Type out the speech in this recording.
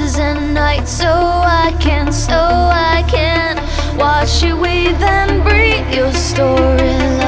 sunglasses at night so I can, so I can watch you weave and breathe your story.